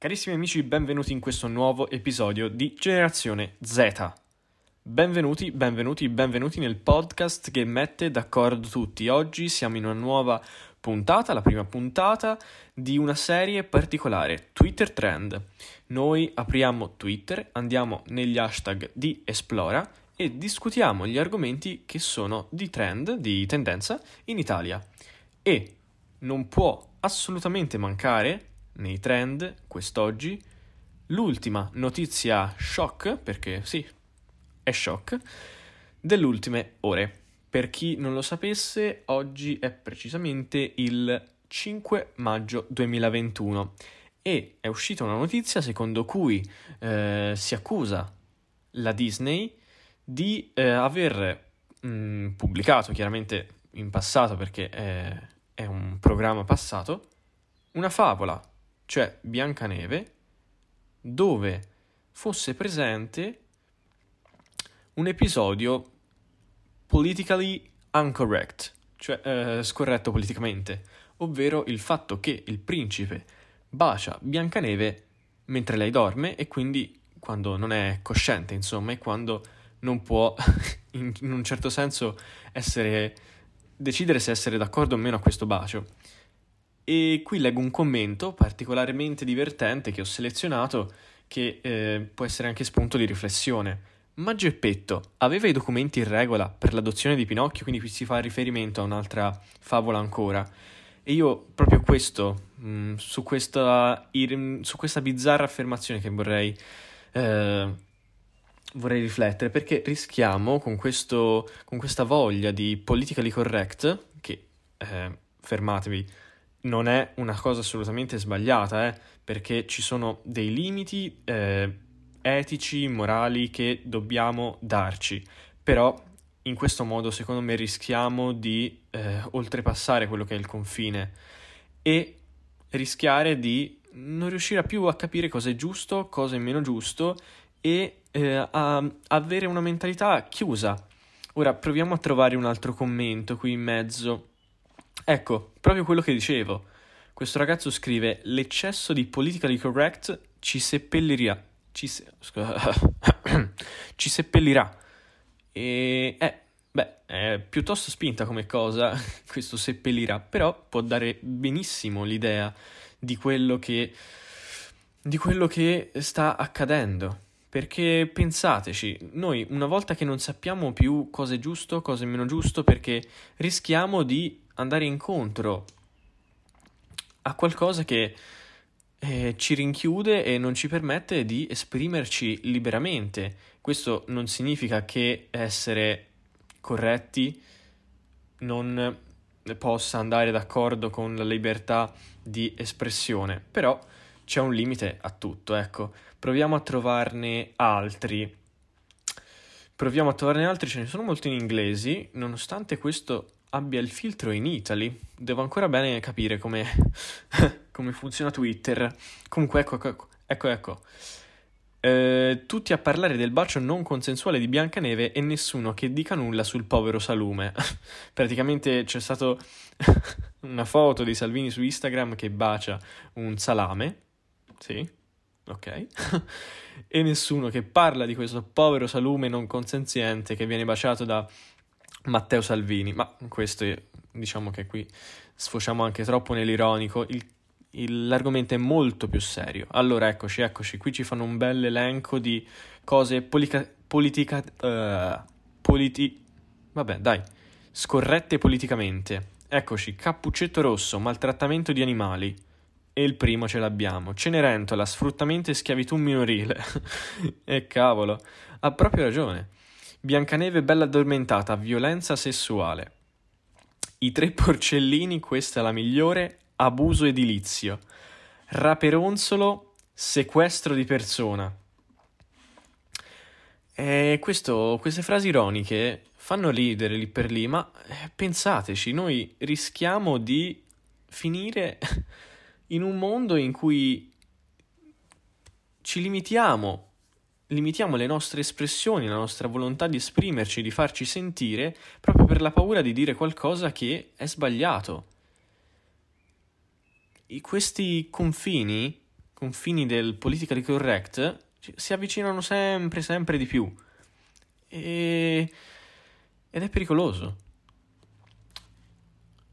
Carissimi amici, benvenuti in questo nuovo episodio di Generazione Z. Benvenuti, benvenuti, benvenuti nel podcast che mette d'accordo tutti. Oggi siamo in una nuova puntata, la prima puntata di una serie particolare, Twitter Trend. Noi apriamo Twitter, andiamo negli hashtag di Esplora e discutiamo gli argomenti che sono di trend, di tendenza in Italia. E non può assolutamente mancare nei trend quest'oggi l'ultima notizia shock, perché sì, è shock, delle ultime ore. Per chi non lo sapesse, oggi è precisamente il 5 maggio 2021 e è uscita una notizia secondo cui eh, si accusa la Disney di eh, aver mh, mm, pubblicato, chiaramente in passato perché è, è un programma passato, una favola cioè Biancaneve, dove fosse presente un episodio politically incorrect, cioè eh, scorretto politicamente, ovvero il fatto che il principe bacia Biancaneve mentre lei dorme e quindi quando non è cosciente, insomma, e quando non può in, un certo senso essere decidere se essere d'accordo o meno a questo bacio. E qui leggo un commento particolarmente divertente che ho selezionato che eh, può essere anche spunto di riflessione. Ma Geppetto aveva i documenti in regola per l'adozione di Pinocchio, quindi qui si fa riferimento a un'altra favola ancora. E io proprio questo, mh, mm, su, questa, su, questa, bizzarra affermazione che vorrei, eh, vorrei riflettere, perché rischiamo con, questo, con, questa voglia di politically correct, che, eh, fermatevi, non è una cosa assolutamente sbagliata, eh, perché ci sono dei limiti eh, etici, morali che dobbiamo darci, però in questo modo secondo me rischiamo di eh, oltrepassare quello che è il confine e rischiare di non riuscire più a capire cosa è giusto, cosa è meno giusto e eh, a avere una mentalità chiusa. Ora proviamo a trovare un altro commento qui in mezzo. Ecco, proprio quello che dicevo. Questo ragazzo scrive: L'eccesso di politically correct ci seppellirà. Ci, se... ci seppellirà. E eh, beh, è piuttosto spinta come cosa questo seppellirà, però può dare benissimo l'idea di quello che di quello che sta accadendo. Perché pensateci, noi una volta che non sappiamo più cosa è giusto, cosa è meno giusto, perché rischiamo di andare incontro a qualcosa che eh, ci rinchiude e non ci permette di esprimerci liberamente. Questo non significa che essere corretti non possa andare d'accordo con la libertà di espressione, però c'è un limite a tutto, ecco. Proviamo a trovarne altri. Proviamo a trovarne altri, ce ne sono molti in inglesi, nonostante questo abbia il filtro in Italy. Devo ancora bene capire come, come funziona Twitter. Comunque, ecco, ecco, ecco. ecco. Eh, tutti a parlare del bacio non consensuale di Biancaneve e nessuno che dica nulla sul povero Salume. Praticamente c'è stata una foto di Salvini su Instagram che bacia un salame. Sì, ok. e nessuno che parla di questo povero Salume non consenziente che viene baciato da Matteo Salvini, ma questo diciamo che qui sfociamo anche troppo nell'ironico, il, il, l'argomento è molto più serio. Allora eccoci, eccoci, qui ci fanno un bel elenco di cose politica... politica uh, politi... vabbè dai, scorrette politicamente. Eccoci, cappuccetto rosso, maltrattamento di animali. E il primo ce l'abbiamo. Cenerentola, sfruttamento e schiavitù minorile. e cavolo, ha proprio ragione. Biancaneve bella addormentata, violenza sessuale. I tre porcellini, questa è la migliore, abuso edilizio. Raperonzolo, sequestro di persona. E questo, queste frasi ironiche fanno ridere lì per lì, ma eh, pensateci, noi rischiamo di finire in un mondo in cui ci limitiamo limitiamo le nostre espressioni, la nostra volontà di esprimerci, di farci sentire, proprio per la paura di dire qualcosa che è sbagliato. E questi confini, confini del politically correct si avvicinano sempre, sempre di più. E... Ed è pericoloso.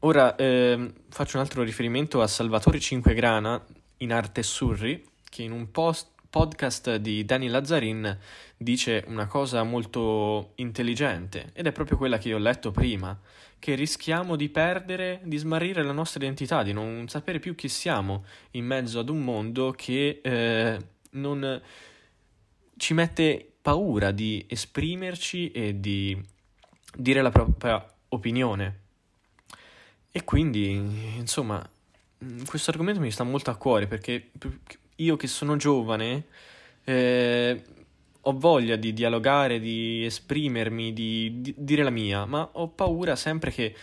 Ora eh, faccio un altro riferimento a Salvatore Cinquegrana in Arte Surri, che in un post podcast di Dani Lazzarin dice una cosa molto intelligente ed è proprio quella che io ho letto prima, che rischiamo di perdere, di smarrire la nostra identità, di non sapere più chi siamo in mezzo ad un mondo che eh, non ci mette paura di esprimerci e di dire la propria opinione. E quindi, insomma, questo argomento mi sta molto a cuore perché io che sono giovane eh, ho voglia di dialogare, di esprimermi, di, di, dire la mia, ma ho paura sempre che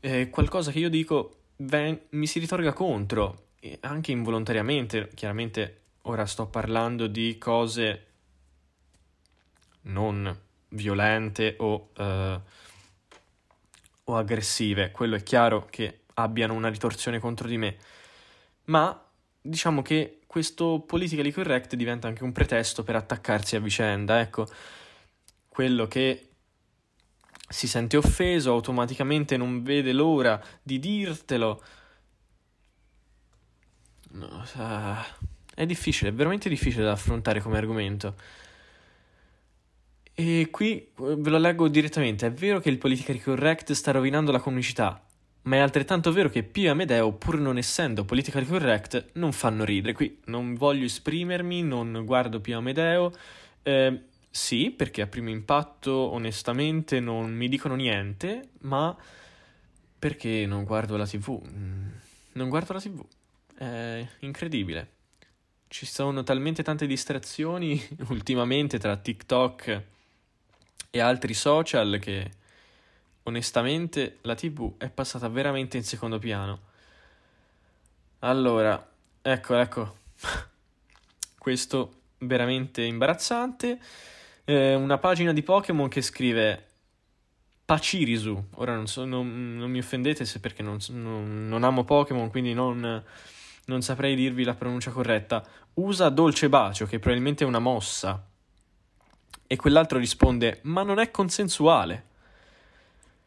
eh, qualcosa che io dico ven- mi si ritorga contro, anche involontariamente. Chiaramente ora sto parlando di cose non violente o, uh, o aggressive, quello è chiaro che abbiano una ritorsione contro di me, ma diciamo che questo politically correct diventa anche un pretesto per attaccarsi a vicenda, ecco, quello che si sente offeso automaticamente non vede l'ora di dirtelo. No, è difficile, è veramente difficile da affrontare come argomento. E qui eh, ve lo leggo direttamente. È vero che il politically correct sta rovinando la comicità, ma è altrettanto vero che Pio e Amedeo, pur non essendo politically correct, non fanno ridere. Qui non voglio esprimermi, non guardo Pio e Amedeo. Eh, sì, perché a primo impatto, onestamente, non mi dicono niente, ma perché non guardo la TV? Mm, non guardo la TV. È incredibile. Ci sono talmente tante distrazioni ultimamente tra TikTok e altri social che onestamente la TV è passata veramente in secondo piano. Allora, ecco, ecco, questo veramente imbarazzante. Eh, una pagina di Pokémon che scrive Pachirisu. Ora non, so, non, non mi offendete se perché non, non amo Pokémon, quindi non saprei dirvi la pronuncia corretta. Usa Dolce Bacio, che probabilmente è una mossa e quell'altro risponde ma non è consensuale.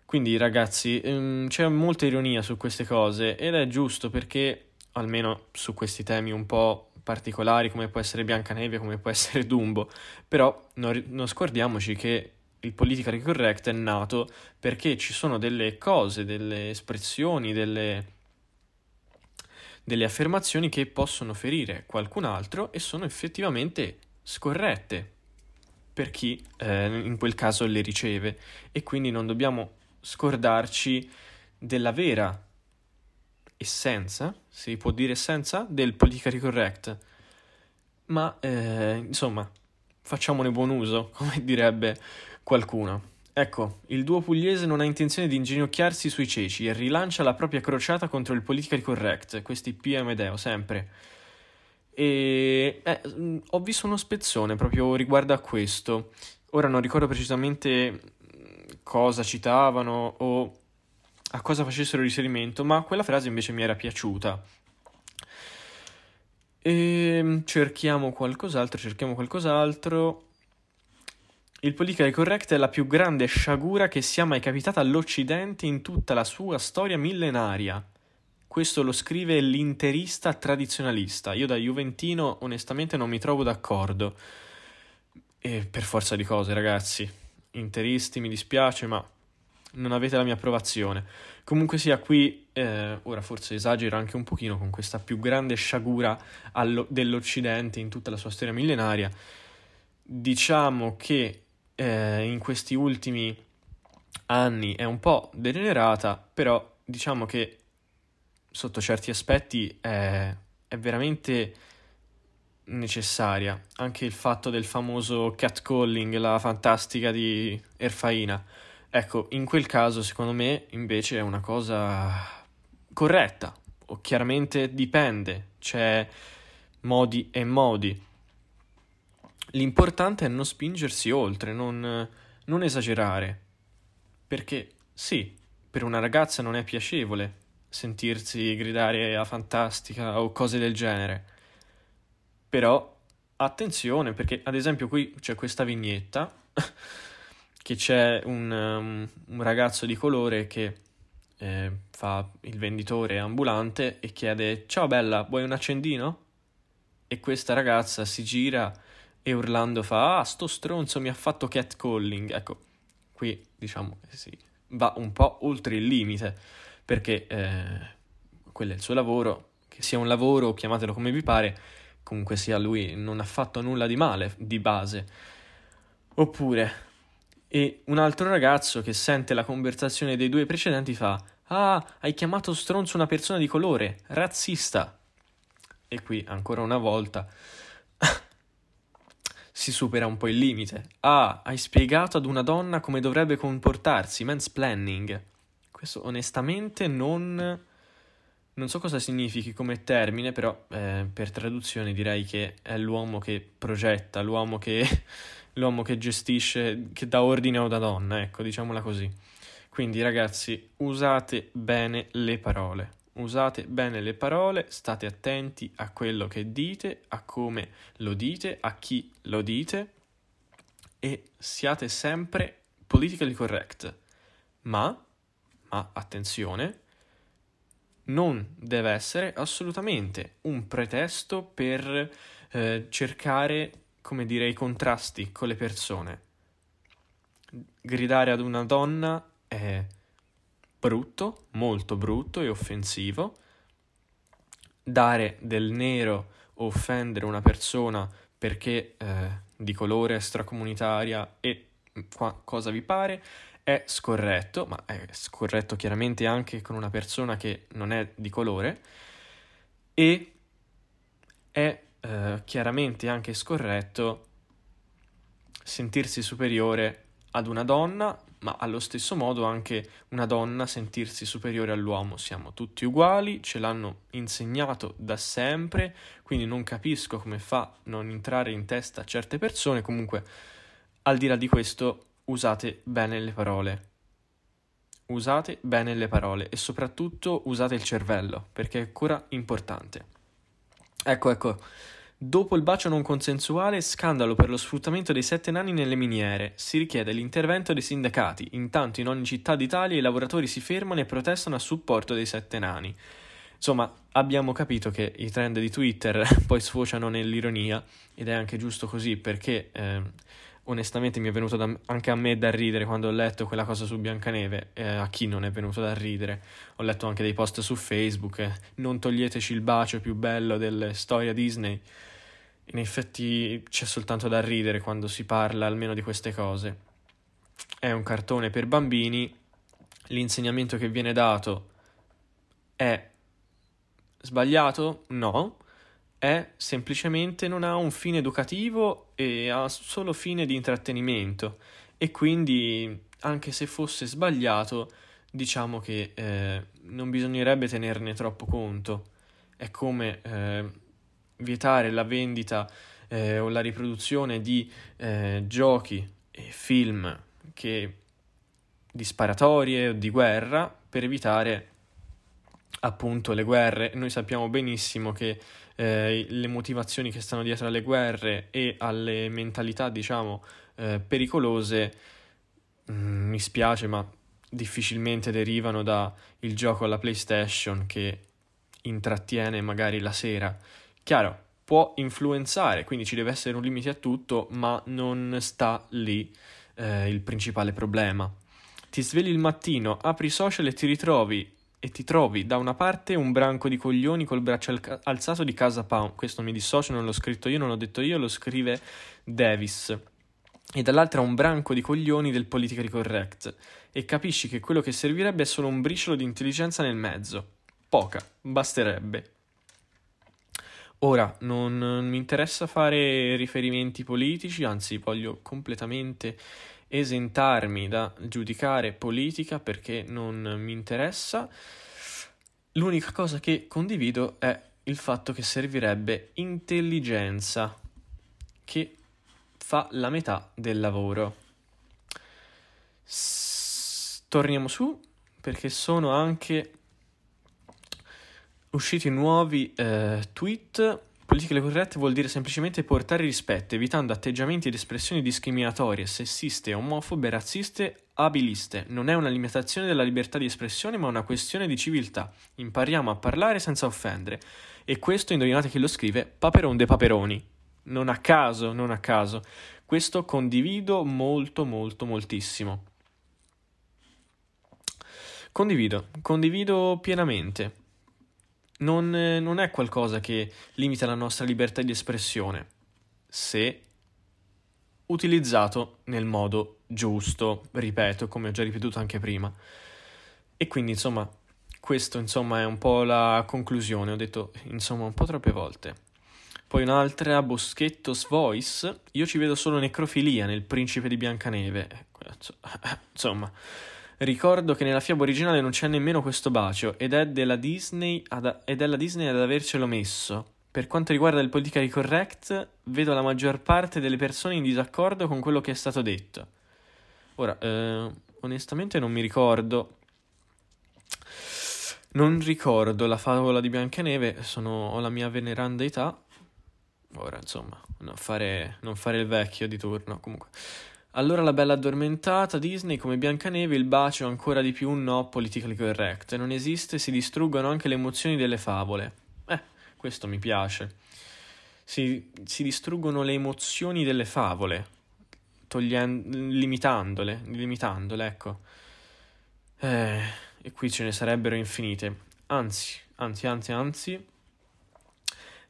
Quindi ragazzi, ehm, c'è molta ironia su queste cose ed è giusto perché, almeno su questi temi un po' particolari come può essere Biancaneve, come può essere Dumbo, però non, non scordiamoci che il politically correct è nato perché ci sono delle cose, delle espressioni, delle, delle affermazioni che possono ferire qualcun altro e sono effettivamente scorrette per chi eh, in quel caso le riceve. E quindi non dobbiamo scordarci della vera essenza, si può dire essenza, del politically correct. Ma eh, insomma, facciamone buon uso, come direbbe qualcuno. Ecco, il duo pugliese non ha intenzione di inginocchiarsi sui ceci e rilancia la propria crociata contro il politically correct, questi PM Deo, sempre. E eh, mm, ho visto uno spezzone proprio riguardo a questo. Ora non ricordo precisamente cosa citavano o a cosa facessero riferimento, ma quella frase invece mi era piaciuta. E ehm, cerchiamo qualcos'altro, cerchiamo qualcos'altro. Il politically correct è la più grande sciagura che sia mai capitata all'Occidente in tutta la sua storia millenaria. Questo lo scrive l'interista tradizionalista. Io da Juventino onestamente non mi trovo d'accordo. E per forza di cose, ragazzi. Interisti, mi dispiace, ma non avete la mia approvazione. Comunque sia qui, eh, ora forse esagero anche un pochino con questa più grande sciagura allo- dell'Occidente in tutta la sua storia millenaria. Diciamo che eh, in questi ultimi anni è un po' degenerata, però diciamo che sotto certi aspetti è, è veramente necessaria. Anche il fatto del famoso catcalling, la fantastica di Erfaina. Ecco, in quel caso, secondo me, invece è una cosa corretta. O chiaramente dipende, c'è modi e modi. L'importante è non spingersi oltre, non, non esagerare. Perché sì, per una ragazza non è piacevole sentirsi gridare a fantastica o cose del genere. Però attenzione perché ad esempio qui c'è questa vignetta che c'è un, um, un ragazzo di colore che eh, fa il venditore ambulante e chiede ciao bella vuoi un accendino? E questa ragazza si gira e urlando fa ah sto stronzo mi ha fatto catcalling ecco qui diciamo che sì, va un po' oltre il limite perché eh, quello è il suo lavoro che sia un lavoro chiamatelo come vi pare comunque sia lui non ha fatto nulla di male di base oppure e un altro ragazzo che sente la conversazione dei due precedenti fa Ah, hai chiamato stronzo una persona di colore, razzista. E qui ancora una volta si supera un po' il limite. Ah, hai spiegato ad una donna come dovrebbe comportarsi, mansplaining. Questo onestamente non non so cosa significhi come termine, però eh, per traduzione direi che è l'uomo che progetta, l'uomo che, l'uomo che gestisce, che dà ordine a una donna, ecco, diciamola così. Quindi ragazzi, usate bene le parole. Usate bene le parole, state attenti a quello che dite, a come lo dite, a chi lo dite e siate sempre politically correct. Ma, ma attenzione, non deve essere assolutamente un pretesto per eh, cercare, come dire, i contrasti con le persone. Gridare ad una donna è brutto, molto brutto e offensivo. Dare del nero o offendere una persona perché eh, di colore extracomunitaria e qua, cosa vi pare è scorretto, ma è scorretto chiaramente anche con una persona che non è di colore, e è eh, chiaramente anche scorretto sentirsi superiore ad una donna, ma allo stesso modo anche una donna sentirsi superiore all'uomo. Siamo tutti uguali, ce l'hanno insegnato da sempre, quindi non capisco come fa non entrare in testa certe persone. Comunque, al di là di questo, usate bene le parole. Usate bene le parole e soprattutto usate il cervello, perché è ancora importante. Ecco, ecco. Dopo il bacio non consensuale, scandalo per lo sfruttamento dei sette nani nelle miniere. Si richiede l'intervento dei sindacati. Intanto in ogni città d'Italia i lavoratori si fermano e protestano a supporto dei sette nani. Insomma, abbiamo capito che i trend di Twitter poi sfociano nell'ironia ed è anche giusto così perché eh, onestamente mi è venuto da, anche a me da ridere quando ho letto quella cosa su Biancaneve, eh, a chi non è venuto da ridere. Ho letto anche dei post su Facebook, eh, non toglieteci il bacio più bello delle storie Disney. In effetti c'è soltanto da ridere quando si parla almeno di queste cose. È un cartone per bambini, l'insegnamento che viene dato è sbagliato? No è semplicemente non ha un fine educativo e ha solo fine di intrattenimento e quindi anche se fosse sbagliato diciamo che eh, non bisognerebbe tenerne troppo conto è come eh, vietare la vendita eh, o la riproduzione di eh, giochi e film che di sparatorie o di guerra per evitare appunto le guerre. Noi sappiamo benissimo che eh, le motivazioni che stanno dietro alle guerre e alle mentalità, diciamo, eh, pericolose, mh, mm, mi spiace, ma difficilmente derivano dal gioco alla PlayStation che intrattiene magari la sera. Chiaro, può influenzare, quindi ci deve essere un limite a tutto, ma non sta lì eh, il principale problema. Ti svegli il mattino, apri i social e ti ritrovi e ti trovi da una parte un branco di coglioni col braccio al- alzato di Casa Pound, questo mi dissocio, non l'ho scritto io, non l'ho detto io, lo scrive Davis, e dall'altra un branco di coglioni del politically correct, e capisci che quello che servirebbe è solo un briciolo di intelligenza nel mezzo, poca, basterebbe. Ora, non, non mi interessa fare riferimenti politici, anzi voglio completamente esentarmi da giudicare politica perché non mi interessa. L'unica cosa che condivido è il fatto che servirebbe intelligenza, che fa la metà del lavoro. S- torniamo su perché sono anche usciti nuovi eh, tweet politically correct vuol dire semplicemente portare rispetto, evitando atteggiamenti ed espressioni discriminatorie, sessiste, omofobe, razziste, abiliste. Non è una limitazione della libertà di espressione, ma una questione di civiltà. Impariamo a parlare senza offendere. E questo, indovinate chi lo scrive? Paperon de Paperoni. Non a caso, non a caso. Questo condivido molto, molto, moltissimo. Condivido, condivido pienamente non, non è qualcosa che limita la nostra libertà di espressione, se utilizzato nel modo giusto, ripeto, come ho già ripetuto anche prima. E quindi, insomma, questo insomma è un po' la conclusione, ho detto insomma un po' troppe volte. Poi un'altra, Boschetto's Voice, io ci vedo solo necrofilia nel principe di Biancaneve. Ecco, insomma, Ricordo che nella fiaba originale non c'è nemmeno questo bacio ed è della Disney ad, ed è la Disney ad avercelo messo. Per quanto riguarda il politically correct, vedo la maggior parte delle persone in disaccordo con quello che è stato detto. Ora, eh, onestamente non mi ricordo. Non ricordo la favola di Biancaneve, sono, ho la mia veneranda età. Ora, insomma, non fare, non fare il vecchio di turno, comunque. Allora la bella addormentata, Disney, come Biancaneve, il bacio ancora di più un no politically correct. Non esiste, si distruggono anche le emozioni delle favole. Eh, questo mi piace. Si, si distruggono le emozioni delle favole, togliendo, limitandole, limitandole, ecco. Eh, e qui ce ne sarebbero infinite. Anzi, anzi, anzi, anzi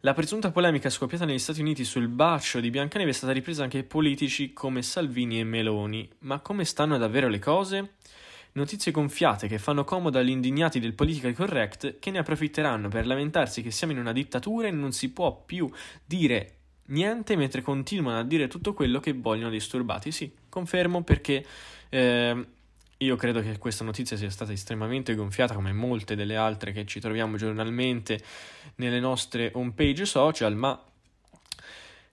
la presunta polemica scoppiata negli Stati Uniti sul bacio di Biancaneve è stata ripresa anche da politici come Salvini e Meloni. Ma come stanno davvero le cose? Notizie gonfiate che fanno comodo agli indignati del political correct che ne approfitteranno per lamentarsi che siamo in una dittatura e non si può più dire niente mentre continuano a dire tutto quello che vogliono disturbati. Sì, confermo perché eh, io credo che questa notizia sia stata estremamente gonfiata, come molte delle altre che ci troviamo giornalmente nelle nostre home page social, ma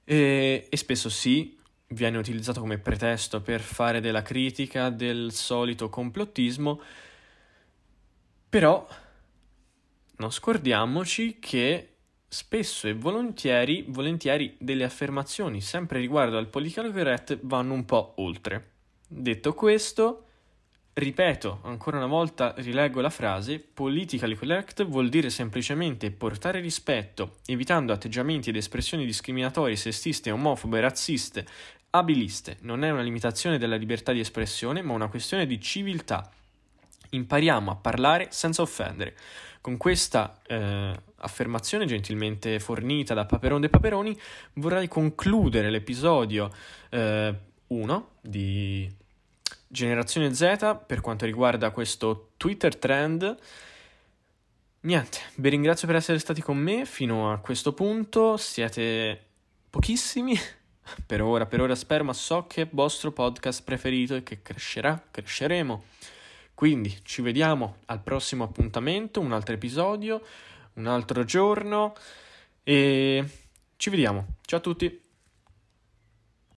e, e spesso sì, viene utilizzato come pretesto per fare della critica del solito complottismo, però non scordiamoci che spesso e volentieri, volentieri delle affermazioni sempre riguardo al political correct vanno un po' oltre. Detto questo, Ripeto, ancora una volta rileggo la frase, politically correct vuol dire semplicemente portare rispetto, evitando atteggiamenti ed espressioni discriminatorie, sessiste, omofobe, razziste, abiliste. Non è una limitazione della libertà di espressione, ma una questione di civiltà. Impariamo a parlare senza offendere. Con questa eh, affermazione gentilmente fornita da Paperon de Paperoni vorrei concludere l'episodio 1 eh, di Generazione Z per quanto riguarda questo Twitter trend. Niente, vi ringrazio per essere stati con me fino a questo punto, siete pochissimi per ora, per ora spero, ma so che è il vostro podcast preferito e che crescerà, cresceremo. Quindi ci vediamo al prossimo appuntamento, un altro episodio, un altro giorno e ci vediamo. Ciao a tutti!